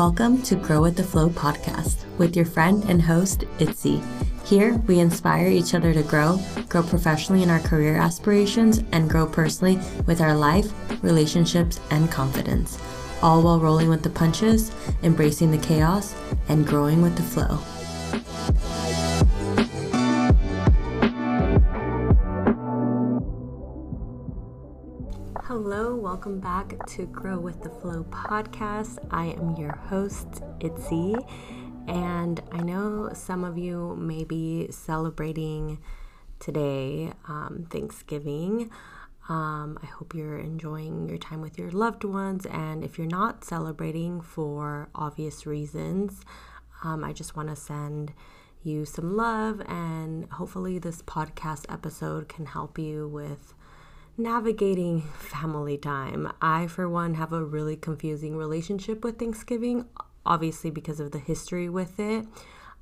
Welcome to Grow with the Flow podcast with your friend and host, Itzy. Here, we inspire each other to grow, grow professionally in our career aspirations, and grow personally with our life, relationships, and confidence. All while rolling with the punches, embracing the chaos, and growing with the flow. Welcome back to Grow with the Flow podcast. I am your host, Itzy, and I know some of you may be celebrating today, um, Thanksgiving. Um, I hope you're enjoying your time with your loved ones, and if you're not celebrating for obvious reasons, um, I just want to send you some love, and hopefully, this podcast episode can help you with navigating family time. I, for one, have a really confusing relationship with Thanksgiving, obviously because of the history with it.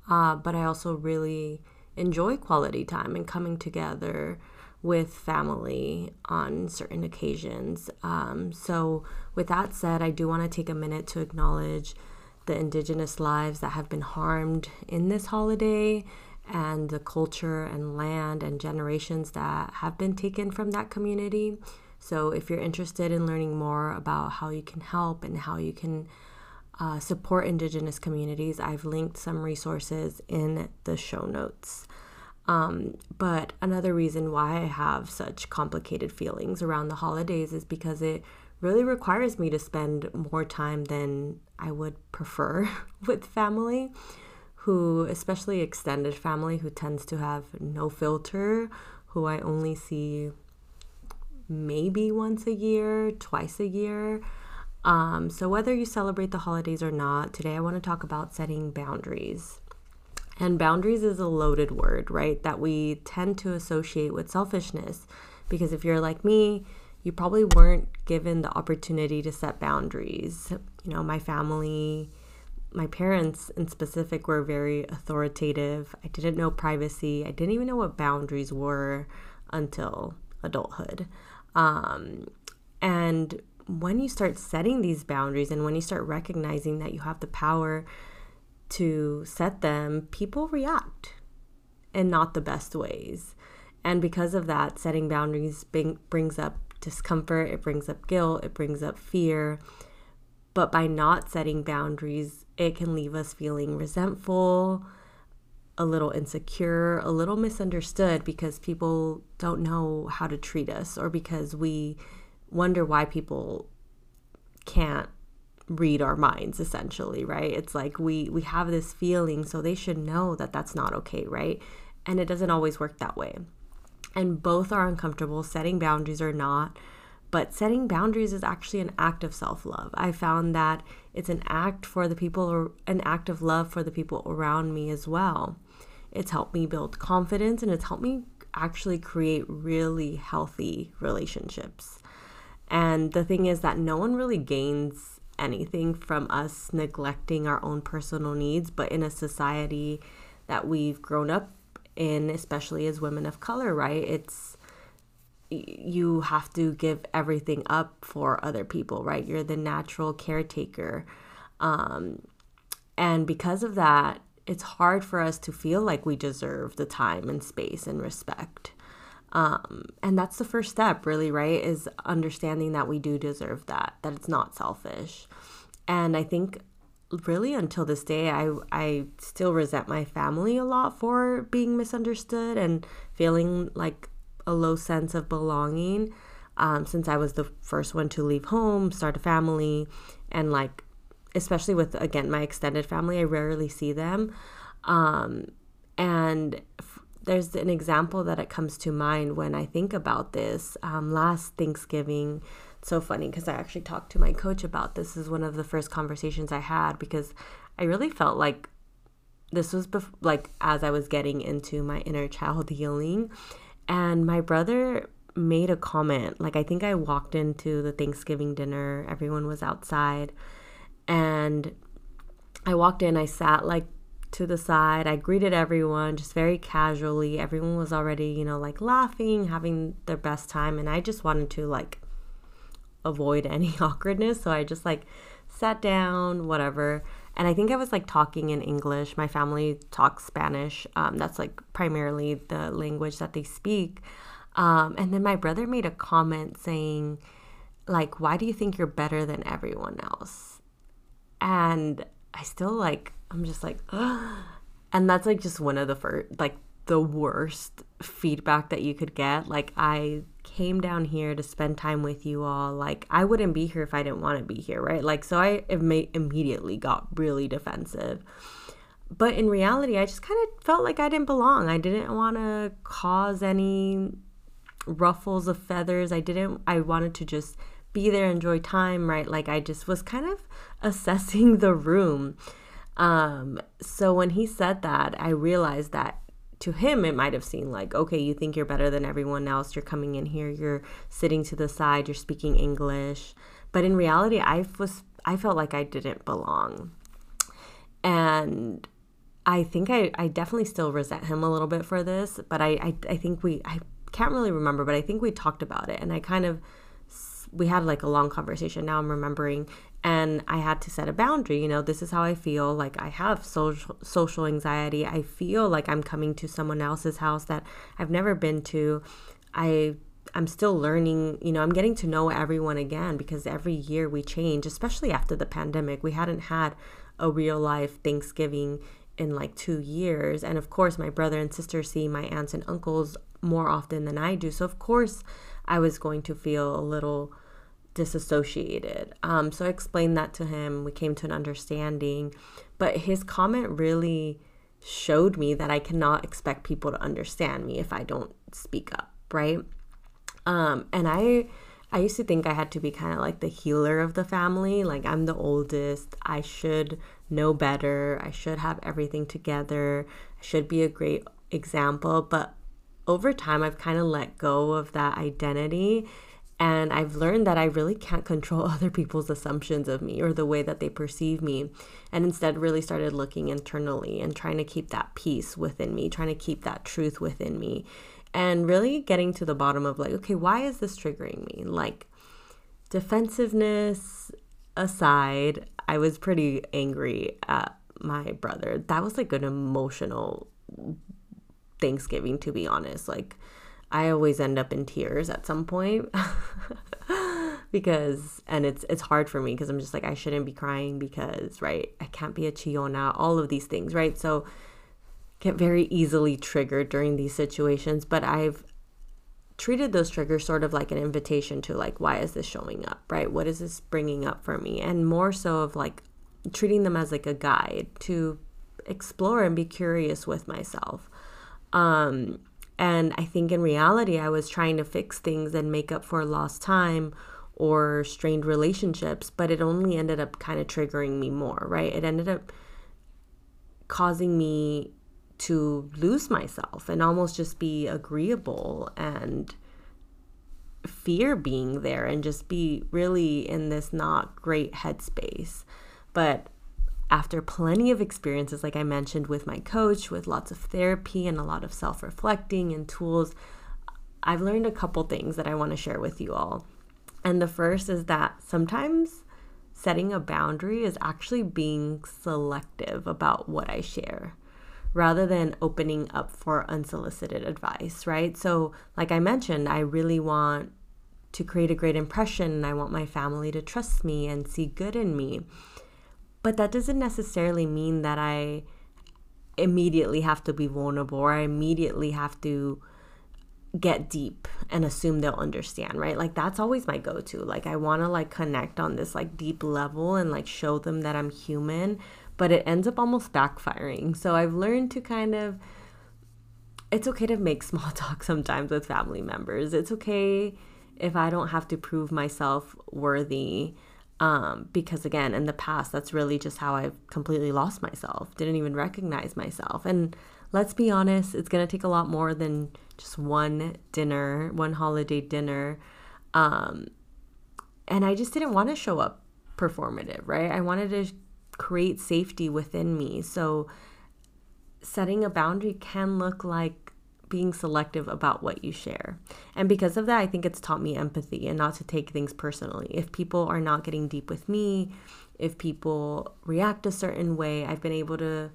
Uh, but I also really enjoy quality time and coming together with family on certain occasions. Um, so, with that said, I do want to take a minute to acknowledge the Indigenous lives that have been harmed in this holiday and the culture and land and generations that have been taken from that community. So, if you're interested in learning more about how you can help and how you can uh, support Indigenous communities, I've linked some resources in the show notes. Um, but another reason why I have such complicated feelings around the holidays is because it really requires me to spend more time than I would prefer with family who, especially extended family, who tends to have no filter, who I only see maybe once a year, twice a year. Um, so, whether you celebrate the holidays or not, today I want to talk about setting boundaries. And boundaries is a loaded word, right? That we tend to associate with selfishness. Because if you're like me, you probably weren't given the opportunity to set boundaries. You know, my family my parents in specific were very authoritative. I didn't know privacy. I didn't even know what boundaries were until adulthood. Um, and when you start setting these boundaries and when you start recognizing that you have the power to set them, people react in not the best ways. And because of that, setting boundaries bring, brings up discomfort, it brings up guilt, it brings up fear. But by not setting boundaries, it can leave us feeling resentful, a little insecure, a little misunderstood because people don't know how to treat us or because we wonder why people can't read our minds essentially right? It's like we we have this feeling so they should know that that's not okay right? And it doesn't always work that way. And both are uncomfortable. Setting boundaries or not but setting boundaries is actually an act of self love. I found that it's an act for the people, an act of love for the people around me as well. It's helped me build confidence and it's helped me actually create really healthy relationships. And the thing is that no one really gains anything from us neglecting our own personal needs, but in a society that we've grown up in, especially as women of color, right? It's you have to give everything up for other people, right? You're the natural caretaker. Um, and because of that, it's hard for us to feel like we deserve the time and space and respect. Um, and that's the first step, really, right? Is understanding that we do deserve that, that it's not selfish. And I think really until this day I I still resent my family a lot for being misunderstood and feeling like a low sense of belonging um, since I was the first one to leave home, start a family, and like, especially with again my extended family, I rarely see them. Um, and f- there's an example that it comes to mind when I think about this. Um, last Thanksgiving, so funny because I actually talked to my coach about this. this. is one of the first conversations I had because I really felt like this was bef- like as I was getting into my inner child healing and my brother made a comment. Like, I think I walked into the Thanksgiving dinner, everyone was outside. And I walked in, I sat like to the side, I greeted everyone just very casually. Everyone was already, you know, like laughing, having their best time. And I just wanted to like avoid any awkwardness. So I just like sat down, whatever. And I think I was like talking in English. My family talks Spanish. Um, that's like primarily the language that they speak. Um, and then my brother made a comment saying, like, why do you think you're better than everyone else? And I still like, I'm just like, Ugh. and that's like just one of the first, like, the worst feedback that you could get. Like, I came down here to spend time with you all. Like, I wouldn't be here if I didn't want to be here, right? Like, so I immediately got really defensive. But in reality, I just kind of felt like I didn't belong. I didn't want to cause any ruffles of feathers. I didn't, I wanted to just be there, enjoy time, right? Like, I just was kind of assessing the room. Um, so when he said that, I realized that to him it might have seemed like okay you think you're better than everyone else. You're coming in here. You're sitting to the side. You're speaking english. But in reality i was i felt like i didn't belong. And i think i, I definitely still resent him a little bit for this but I, I i think we i can't really remember but i think we talked about it. And i kind of we had like a long conversation. Now i'm remembering and I had to set a boundary. You know, this is how I feel. Like I have social social anxiety. I feel like I'm coming to someone else's house that I've never been to. I I'm still learning, you know, I'm getting to know everyone again because every year we change, especially after the pandemic. We hadn't had a real life Thanksgiving in like 2 years. And of course, my brother and sister see my aunts and uncles more often than I do. So of course, I was going to feel a little disassociated. Um, so I explained that to him. We came to an understanding. But his comment really showed me that I cannot expect people to understand me if I don't speak up, right? Um, and I I used to think I had to be kind of like the healer of the family. Like I'm the oldest. I should know better. I should have everything together. I should be a great example. But over time, I've kind of let go of that identity and I've learned that I really can't control other people's assumptions of me or the way that they perceive me. And instead, really started looking internally and trying to keep that peace within me, trying to keep that truth within me. And really getting to the bottom of like, okay, why is this triggering me? Like, defensiveness aside, I was pretty angry at my brother. That was like an emotional Thanksgiving, to be honest. Like, I always end up in tears at some point because and it's it's hard for me because I'm just like I shouldn't be crying because right I can't be a chillona all of these things right? So get very easily triggered during these situations but I've treated those triggers sort of like an invitation to like why is this showing up right? What is this bringing up for me? And more so of like treating them as like a guide to explore and be curious with myself. Um and I think in reality, I was trying to fix things and make up for lost time or strained relationships, but it only ended up kind of triggering me more, right? It ended up causing me to lose myself and almost just be agreeable and fear being there and just be really in this not great headspace. But after plenty of experiences, like I mentioned, with my coach, with lots of therapy and a lot of self reflecting and tools, I've learned a couple things that I want to share with you all. And the first is that sometimes setting a boundary is actually being selective about what I share rather than opening up for unsolicited advice, right? So, like I mentioned, I really want to create a great impression and I want my family to trust me and see good in me. But that doesn't necessarily mean that I immediately have to be vulnerable or I immediately have to get deep and assume they'll understand, right? Like that's always my go-to. Like I want to like connect on this like deep level and like show them that I'm human, but it ends up almost backfiring. So I've learned to kind of it's okay to make small talk sometimes with family members. It's okay if I don't have to prove myself worthy um, because again, in the past, that's really just how I've completely lost myself, didn't even recognize myself. And let's be honest, it's going to take a lot more than just one dinner, one holiday dinner. Um, and I just didn't want to show up performative, right? I wanted to create safety within me. So setting a boundary can look like being selective about what you share. And because of that, I think it's taught me empathy and not to take things personally. If people are not getting deep with me, if people react a certain way. I've been able to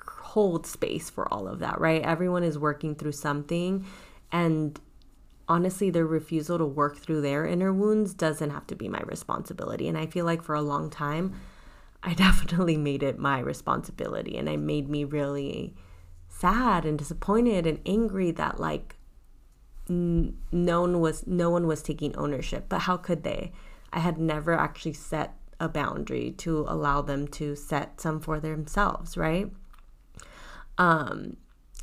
hold space for all of that, right? Everyone is working through something. And honestly, their refusal to work through their inner wounds doesn't have to be my responsibility. And I feel like for a long time, I definitely made it my responsibility. And it made me really sad and disappointed and angry that, like, n- no one was no one was taking ownership. But how could they? I had never actually set a boundary to allow them to set some for themselves right? Um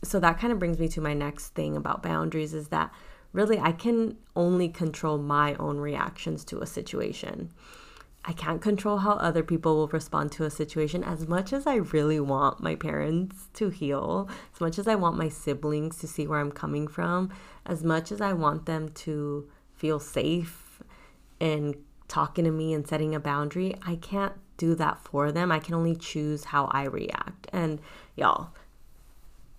so that kind of brings me to my next thing about boundaries is that really I can only control my own reactions to a situation. I can't control how other people will respond to a situation as much as I really want my parents to heal, as much as I want my siblings to see where I'm coming from, as much as I want them to feel safe in talking to me and setting a boundary. I can't do that for them. I can only choose how I react. And y'all,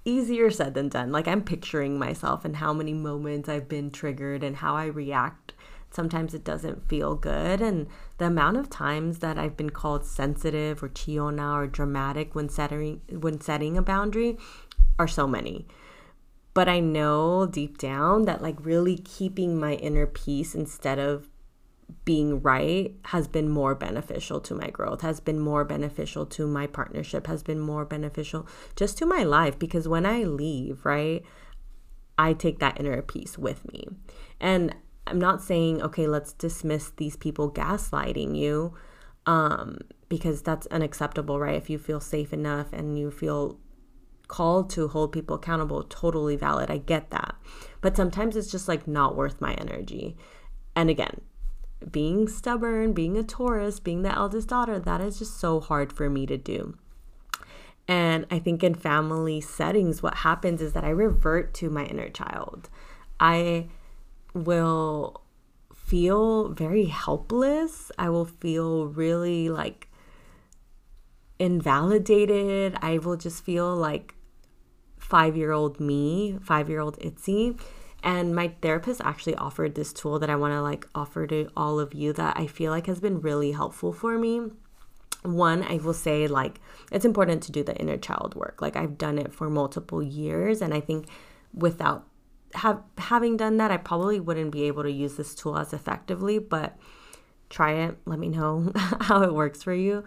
easier said than done. Like I'm picturing myself and how many moments I've been triggered and how I react. Sometimes it doesn't feel good. And the amount of times that I've been called sensitive or chillona or dramatic when setting when setting a boundary are so many. But I know deep down that like really keeping my inner peace instead of being right has been more beneficial to my growth, has been more beneficial to my partnership, has been more beneficial just to my life because when I leave, right, I take that inner peace with me. And I'm not saying, okay, let's dismiss these people gaslighting you um, because that's unacceptable, right? If you feel safe enough and you feel called to hold people accountable, totally valid. I get that. But sometimes it's just like not worth my energy. And again, being stubborn, being a Taurus, being the eldest daughter, that is just so hard for me to do. And I think in family settings, what happens is that I revert to my inner child. I will feel very helpless. I will feel really like invalidated. I will just feel like five year old me, five year old Itzy and my therapist actually offered this tool that I want to like offer to all of you that I feel like has been really helpful for me. One, I will say like it's important to do the inner child work. Like I've done it for multiple years and I think without have having done that, I probably wouldn't be able to use this tool as effectively, but try it. Let me know how it works for you.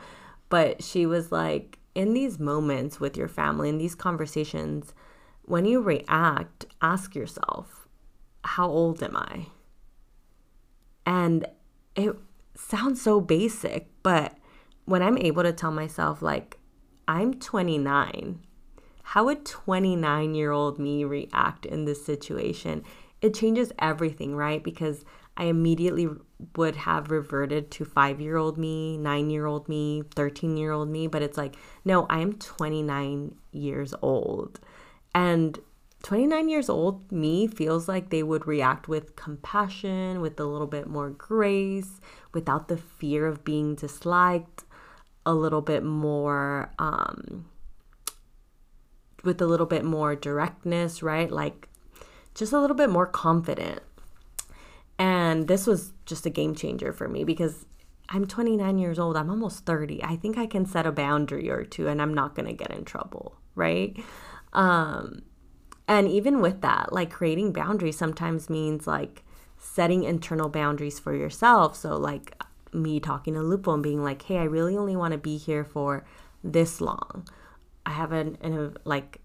But she was like in these moments with your family in these conversations, when you react, ask yourself, how old am I? And it sounds so basic, but when I'm able to tell myself, like, I'm 29, how would 29 year old me react in this situation? It changes everything, right? Because I immediately would have reverted to five year old me, nine year old me, 13 year old me. But it's like, no, I am 29 years old. And 29 years old me feels like they would react with compassion, with a little bit more grace, without the fear of being disliked, a little bit more, um, with a little bit more directness, right? Like just a little bit more confident. And this was just a game changer for me because I'm 29 years old. I'm almost 30. I think I can set a boundary or two and I'm not going to get in trouble, right? Um, and even with that, like creating boundaries sometimes means like setting internal boundaries for yourself. So, like me talking to Lupo and being like, hey, I really only want to be here for this long. I have an, an like,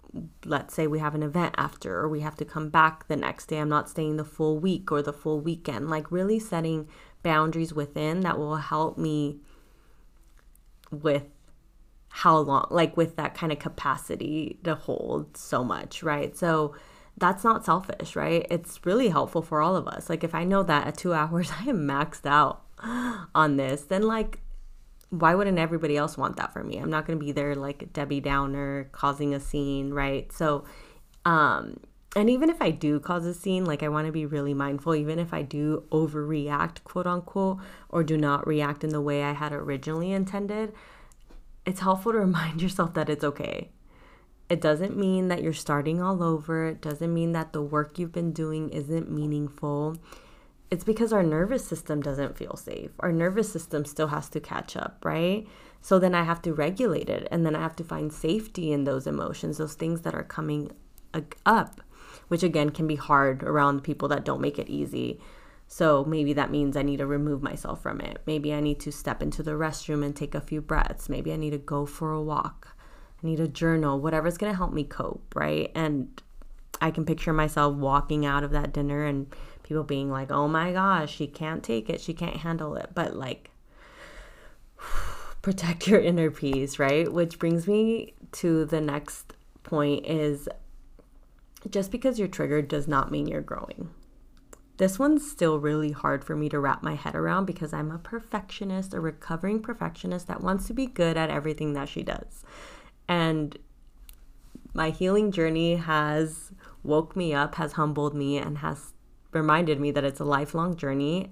let's say we have an event after, or we have to come back the next day. I'm not staying the full week or the full weekend. Like, really setting boundaries within that will help me with how long, like with that kind of capacity to hold so much, right? So that's not selfish, right? It's really helpful for all of us. Like if I know that at two hours I am maxed out on this, then like why wouldn't everybody else want that for me? I'm not going to be there like Debbie Downer causing a scene, right? So, um, and even if I do cause a scene, like I want to be really mindful, even if I do overreact, quote unquote, or do not react in the way I had originally intended, it's helpful to remind yourself that it's okay. It doesn't mean that you're starting all over. It doesn't mean that the work you've been doing isn't meaningful. It's because our nervous system doesn't feel safe. Our nervous system still has to catch up, right? So then I have to regulate it and then I have to find safety in those emotions, those things that are coming up, which again can be hard around people that don't make it easy. So maybe that means I need to remove myself from it. Maybe I need to step into the restroom and take a few breaths. Maybe I need to go for a walk. I need a journal, whatever's going to help me cope, right? And I can picture myself walking out of that dinner and people being like, oh my gosh, she can't take it. She can't handle it. But like, protect your inner peace, right? Which brings me to the next point is just because you're triggered does not mean you're growing. This one's still really hard for me to wrap my head around because I'm a perfectionist, a recovering perfectionist that wants to be good at everything that she does. And my healing journey has woke me up, has humbled me, and has reminded me that it's a lifelong journey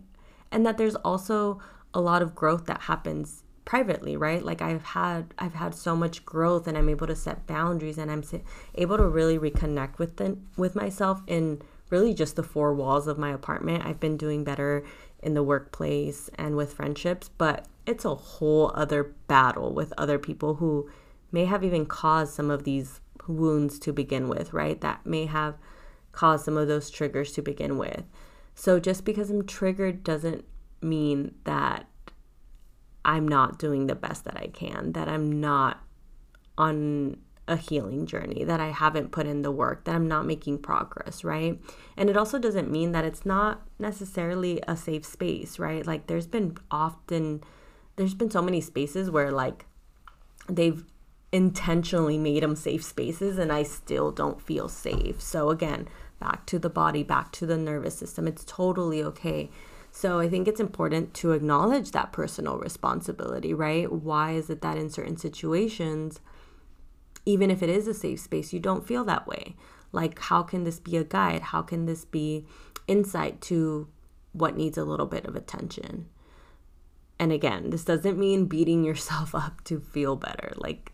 and that there's also a lot of growth that happens privately right? Like i've had i've had so much growth and i'm able to set boundaries and i'm able to really reconnect with the, with myself in really just the four walls of my apartment. I've been doing better in the workplace and with friendships but it's a whole other battle with other people who may have even caused some of these wounds to begin with right? That may have caused some of those triggers to begin with so just because i'm triggered doesn't mean that I'm not doing the best that I can, that I'm not on a healing journey, that I haven't put in the work, that I'm not making progress, right? And it also doesn't mean that it's not necessarily a safe space, right? Like there's been often there's been so many spaces where like they've intentionally made them safe spaces and I still don't feel safe. So again, back to the body, back to the nervous system. It's totally okay so I think it's important to acknowledge that personal responsibility, right? Why is it that in certain situations, even if it is a safe space, you don't feel that way? Like, how can this be a guide? How can this be insight to what needs a little bit of attention? And again, this doesn't mean beating yourself up to feel better. Like,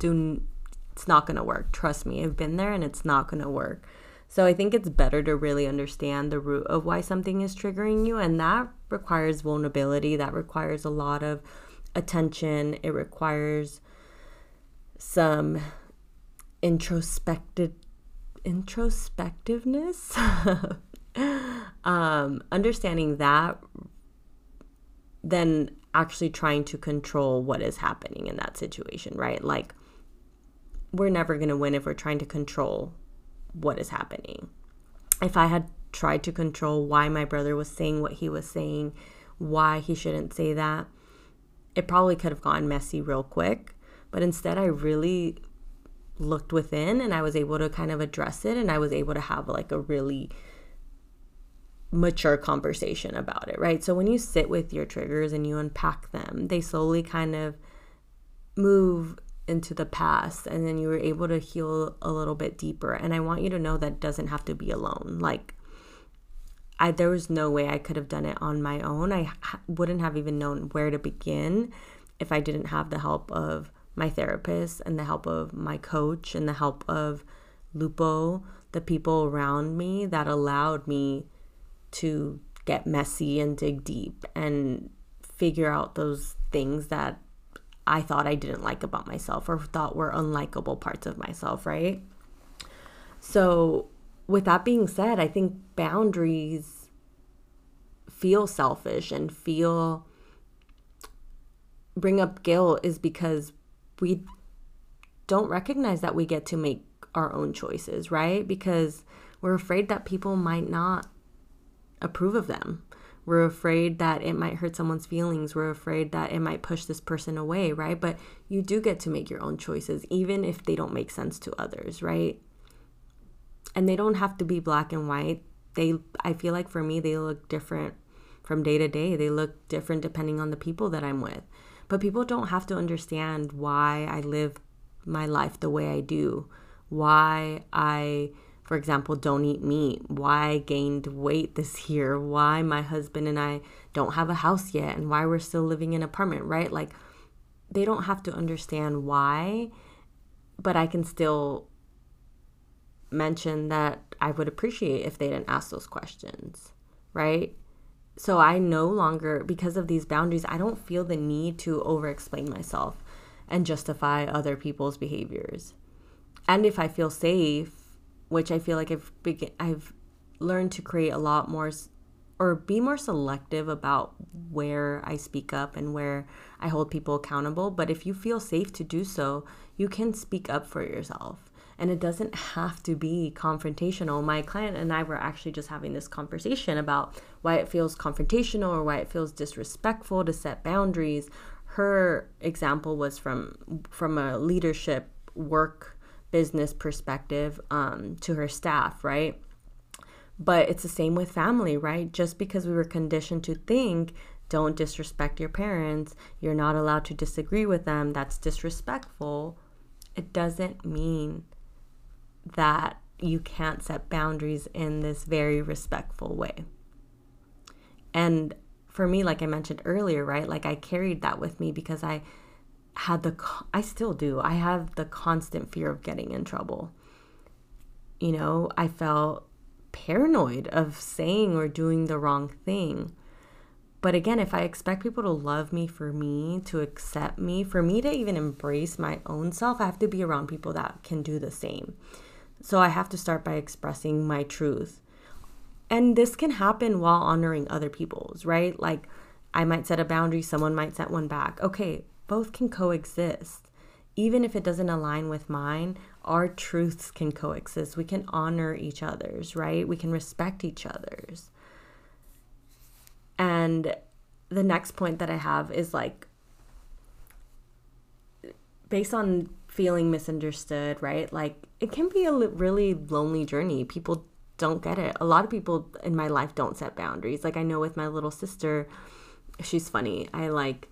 do it's not going to work. Trust me, I've been there and it's not going to work. So I think it's better to really understand the root of why something is triggering you. And that requires vulnerability, that requires a lot of attention, it requires some introspective introspectiveness um, understanding that then actually trying to control what is happening in that situation right like we're never going to win if we're trying to control what is happening. If I had tried to control why my brother was saying what he was saying, why he shouldn't say that, it probably could have gone messy real quick. But instead, I really looked within and I was able to kind of address it and I was able to have like a really mature conversation about it, right? So when you sit with your triggers and you unpack them, they slowly kind of move into the past and then you were able to heal a little bit deeper and i want you to know that doesn't have to be alone like I, there was no way I could have done it on my own. I ha- wouldn't have even known where to begin if I didn't have the help of my therapist and the help of my coach and the help of Lupo, the people around me that allowed me to get messy and dig deep and figure out those things that I thought I didn't like about myself or thought were unlikable parts of myself, right? So, with that being said, I think boundaries feel selfish and feel bring up guilt is because we don't recognize that we get to make our own choices, right? Because we're afraid that people might not approve of them. We're afraid that it might hurt someone's feelings. We're afraid that it might push this person away, right? But you do get to make your own choices, even if they don't make sense to others, right? And they don't have to be black and white. They, I feel like for me, they look different from day to day. They look different depending on the people that I'm with. But people don't have to understand why I live my life the way I do, why I for example, don't eat meat, why I gained weight this year, why my husband and I don't have a house yet, and why we're still living in an apartment, right? Like, they don't have to understand why, but I can still mention that I would appreciate if they didn't ask those questions, right? So I no longer, because of these boundaries, I don't feel the need to over explain myself and justify other people's behaviors. And if I feel safe, which I feel like I've begin, I've learned to create a lot more or be more selective about where I speak up and where I hold people accountable. But if you feel safe to do so, you can speak up for yourself. And it doesn't have to be confrontational. My client and I were actually just having this conversation about why it feels confrontational or why it feels disrespectful to set boundaries. Her example was from from a leadership work business perspective um, to her staff, right? But it's the same with family, right? Just because we were conditioned to think, don't disrespect your parents, you're not allowed to disagree with them, that's disrespectful, it doesn't mean that you can't set boundaries in this very respectful way. And for me, like I mentioned earlier, right? Like I carried that with me because I had the, I still do, I have the constant fear of getting in trouble. You know, I felt paranoid of saying or doing the wrong thing. But again, if I expect people to love me for me, to accept me, for me to even embrace my own self, I have to be around people that can do the same. So I have to start by expressing my truth. And this can happen while honoring other people's, right? Like I might set a boundary, someone might set one back. Okay, both can coexist even if it doesn't align with mine, our truths can coexist. We can honor each other's, right? We can respect each other's. And the next point that I have is like, based on feeling misunderstood, right? Like, it can be a really lonely journey. People don't get it. A lot of people in my life don't set boundaries. Like, I know with my little sister, she's funny. I like,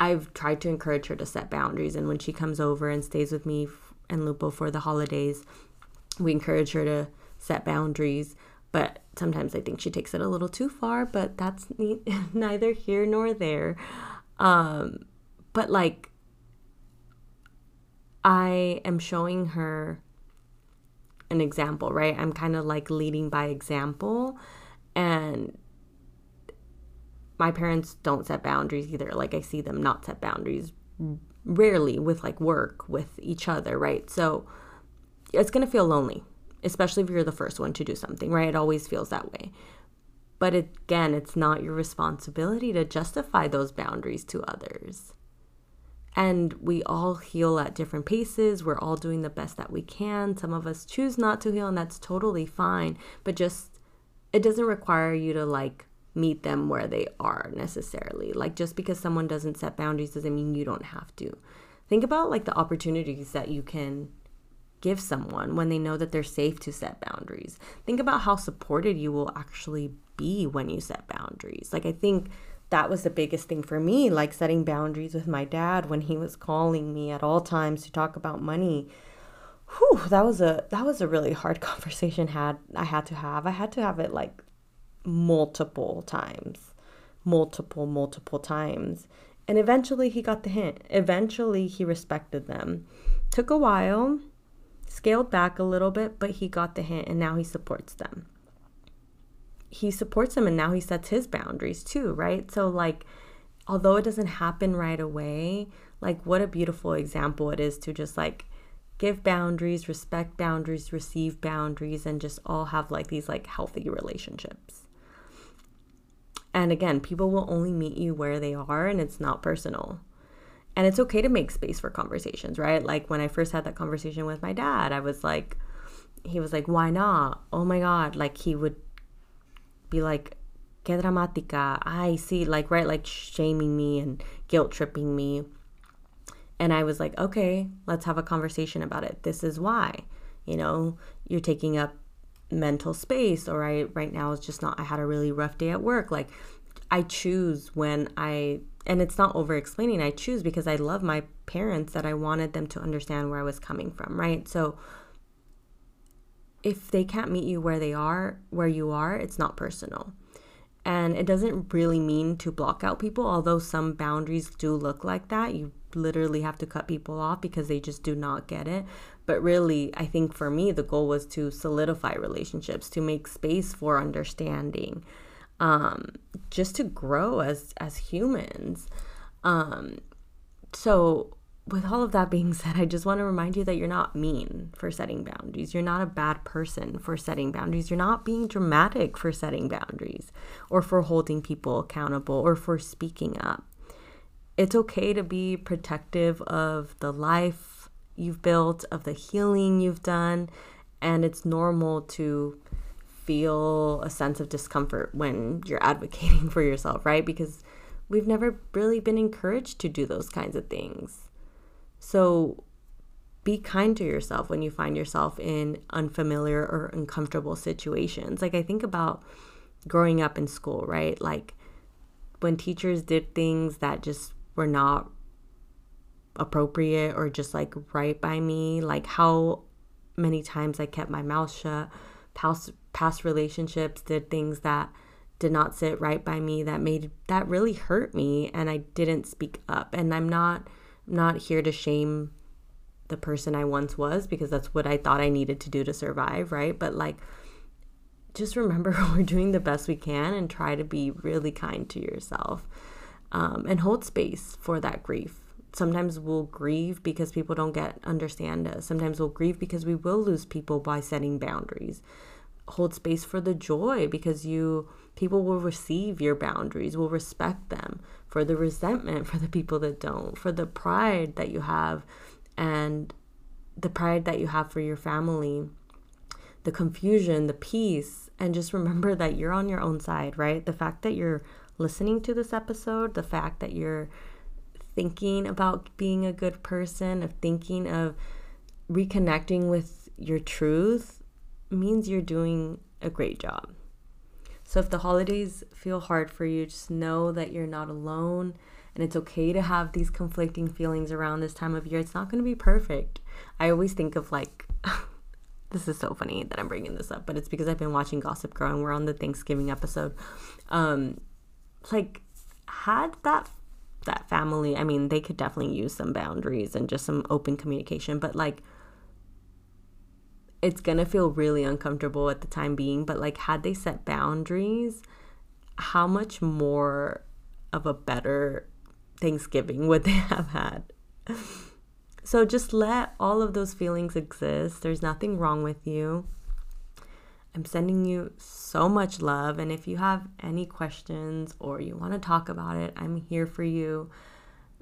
I've tried to encourage her to set boundaries. And when she comes over and stays with me and Lupo for the holidays, we encourage her to set boundaries. But sometimes I think she takes it a little too far, but that's ne- neither here nor there. Um, but like, I am showing her an example, right? I'm kind of like leading by example. And my parents don't set boundaries either. Like I see them not set boundaries rarely with like work with each other, right? So it's going to feel lonely, especially if you're the first one to do something, right? It always feels that way. But again, it's not your responsibility to justify those boundaries to others. And we all heal at different paces. We're all doing the best that we can. Some of us choose not to heal, and that's totally fine. But just, it doesn't require you to like meet them where they are necessarily. Like just because someone doesn't set boundaries doesn't mean you don't have to. Think about like the opportunities that you can give someone when they know that they're safe to set boundaries. Think about how supported you will actually be when you set boundaries. Like I think that was the biggest thing for me, like setting boundaries with my dad when he was calling me at all times to talk about money. Whew, that was a that was a really hard conversation had I had to have. I had to have it like multiple times, multiple, multiple times. And eventually he got the hint. Eventually he respected them. Took a while, scaled back a little bit, but he got the hint and now he supports them. He supports them and now he sets his boundaries too, right? So, like, although it doesn't happen right away, like, what a beautiful example it is to just like give boundaries, respect boundaries, receive boundaries, and just all have like these like healthy relationships. And again, people will only meet you where they are and it's not personal. And it's okay to make space for conversations, right? Like when I first had that conversation with my dad, I was like, he was like, why not? Oh my God. Like he would be like, que dramática. I see, like, right, like shaming me and guilt tripping me. And I was like, okay, let's have a conversation about it. This is why. You know, you're taking up mental space or I right now is just not I had a really rough day at work. Like I choose when I and it's not over explaining I choose because I love my parents that I wanted them to understand where I was coming from right? So if they can't meet you where they are where you are it's not personal. And it doesn't really mean to block out people although some boundaries do look like that. You literally have to cut people off because they just do not get it but really, I think for me, the goal was to solidify relationships, to make space for understanding. um, just to grow as as humans. Um, so with all of that being said, I just want to remind you that you're not mean for setting boundaries. You're not a bad person for setting boundaries. You're not being dramatic for setting boundaries or for holding people accountable or for speaking up. It's okay to be protective of the life you've built, of the healing you've done, and it's normal to feel a sense of discomfort when you're advocating for yourself, right? Because we've never really been encouraged to do those kinds of things. So be kind to yourself when you find yourself in unfamiliar or uncomfortable situations. Like I think about growing up in school, right? Like when teachers did things that just were not appropriate or just like right by me, like how many times I kept my mouth shut. Past past relationships did things that did not sit right by me that made that really hurt me and I didn't speak up. And I'm not not here to shame the person I once was because that's what I thought I needed to do to survive, right? But like, just remember we're doing the best we can and try to be really kind to yourself um, and hold space for that grief. Sometimes we'll grieve because people don't get understand us. Sometimes we'll grieve because we will lose people by setting boundaries. Hold space for the joy because you people will receive your boundaries, will respect them for the resentment for the people that don't, for the pride that you have, and the pride that you have for your family, the confusion, the peace, and just remember that you're on your own side, right? The fact that you're listening to this episode, the fact that you're thinking about being a good person, of thinking of reconnecting with your truth means you're doing a great job. So if the holidays feel hard for you, just know that you're not alone and it's okay to have these conflicting feelings around this time of year. It's not going to be perfect. I always think of like this is so funny that I'm bringing this up, but it's because I've been watching Gossip Girl and we're on the Thanksgiving episode. Um like had that that family, I mean, they could definitely use some boundaries and just some open communication, but like it's going to feel really uncomfortable at the time being, but like had they set boundaries, how much more of a better Thanksgiving would they have had? So just let all of those feelings exist. There's nothing wrong with you. I'm sending you so much love. And if you have any questions or you want to talk about it, I'm here for you.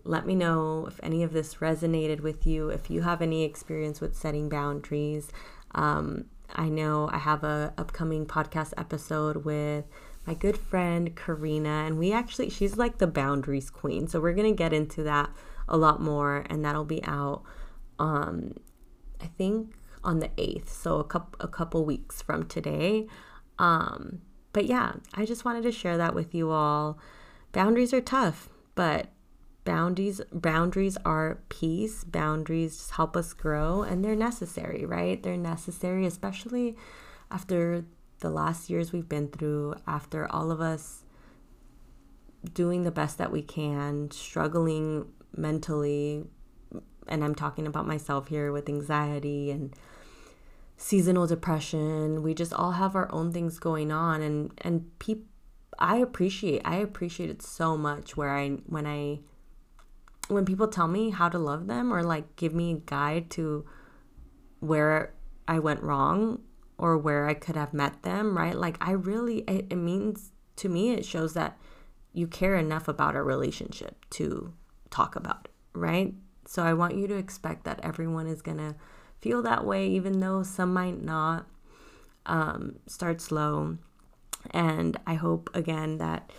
Let me know if any of this resonated with you, if you have any experience with setting boundaries. Um, I know I have a upcoming podcast episode with my good friend Karina, and we actually she's like the boundaries queen. So we're gonna get into that a lot more, and that'll be out. Um, I think on the eighth, so a couple a couple weeks from today. Um, but yeah, I just wanted to share that with you all. Boundaries are tough, but boundaries boundaries are peace boundaries help us grow and they're necessary right they're necessary especially after the last years we've been through after all of us doing the best that we can struggling mentally and i'm talking about myself here with anxiety and seasonal depression we just all have our own things going on and and people I appreciate I appreciate it so much where I when I when people tell me how to love them or like give me a guide to where I went wrong or where I could have met them, right? Like I really it, it means to me it shows that you care enough about a relationship to talk about it, right? So I want you to expect that everyone is going to feel that way even though some might not. Um, start slow. And I hope again that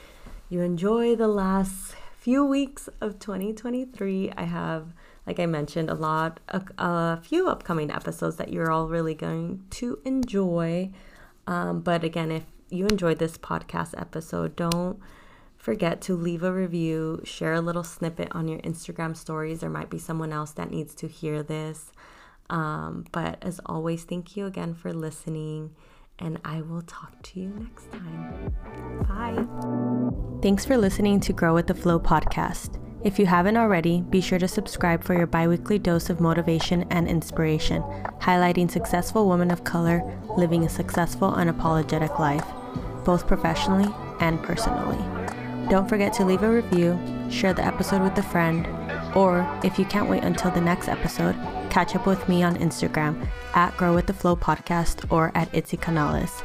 you enjoy the last few weeks of 2023. I have, like I mentioned, a lot, a, a few upcoming episodes that you're all really going to enjoy. Um, but again, if you enjoyed this podcast episode, don't forget to leave a review, share a little snippet on your Instagram stories. There might be someone else that needs to hear this. Um, but as always, thank you again for listening and I will talk to you next time. Bye. Thanks for listening to Grow with the Flow podcast. If you haven't already, be sure to subscribe for your biweekly dose of motivation and inspiration, highlighting successful women of color living a successful, unapologetic life, both professionally and personally. Don't forget to leave a review, share the episode with a friend, or if you can't wait until the next episode, catch up with me on Instagram at Grow with the Flow Podcast or at Itzy Canales.